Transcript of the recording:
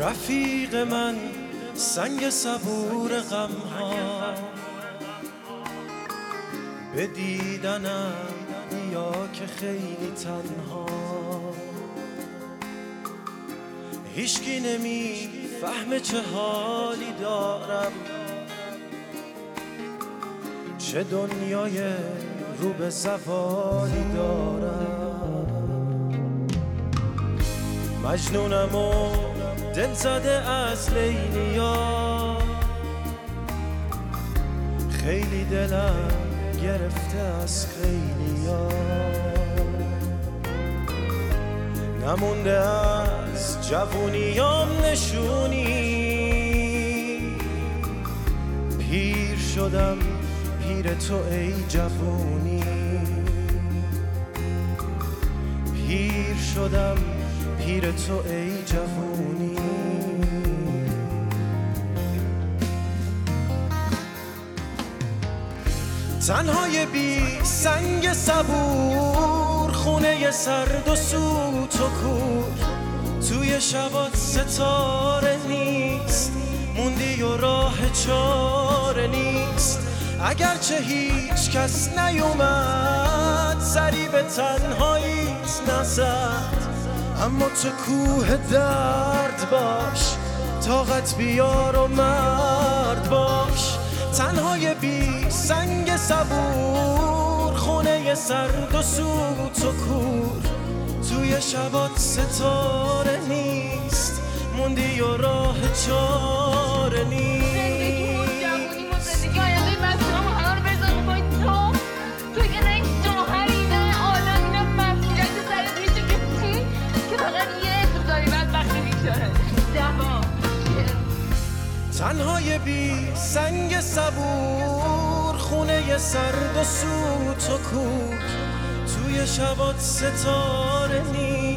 رفیق من سنگ صبور غم ها به دیدنم یا که خیلی تنها. هیچکی نمی فهمه چه حالی دارم. چه دنیای رو به زوالی دارم. مجنونم و دل زده از لیلیا خیلی دلم گرفته از خیلیا نمونده از جوونیام نشونی. پیر شدم پیر تو ای جوونی. پیر شدم پیر تو ای جوونی تنهای بی سنگ صبور خونه سرد و سوت و کور. توی شبات ستاره نیست موندی و راه چاره نیست. اگرچه هیچ کس نیومد سری به تنهاییت نزد. اما تو کوه درد باش طاقت بیار و مرد باش. تنهای بی سنگ صبور خونه سرد و سوت و کور. توی شبات ستاره نیست موندی و راه چاره نیست. تنهای بی سنگ صبور خونه سرد و سوت و کور توی شبات ستاره نیست.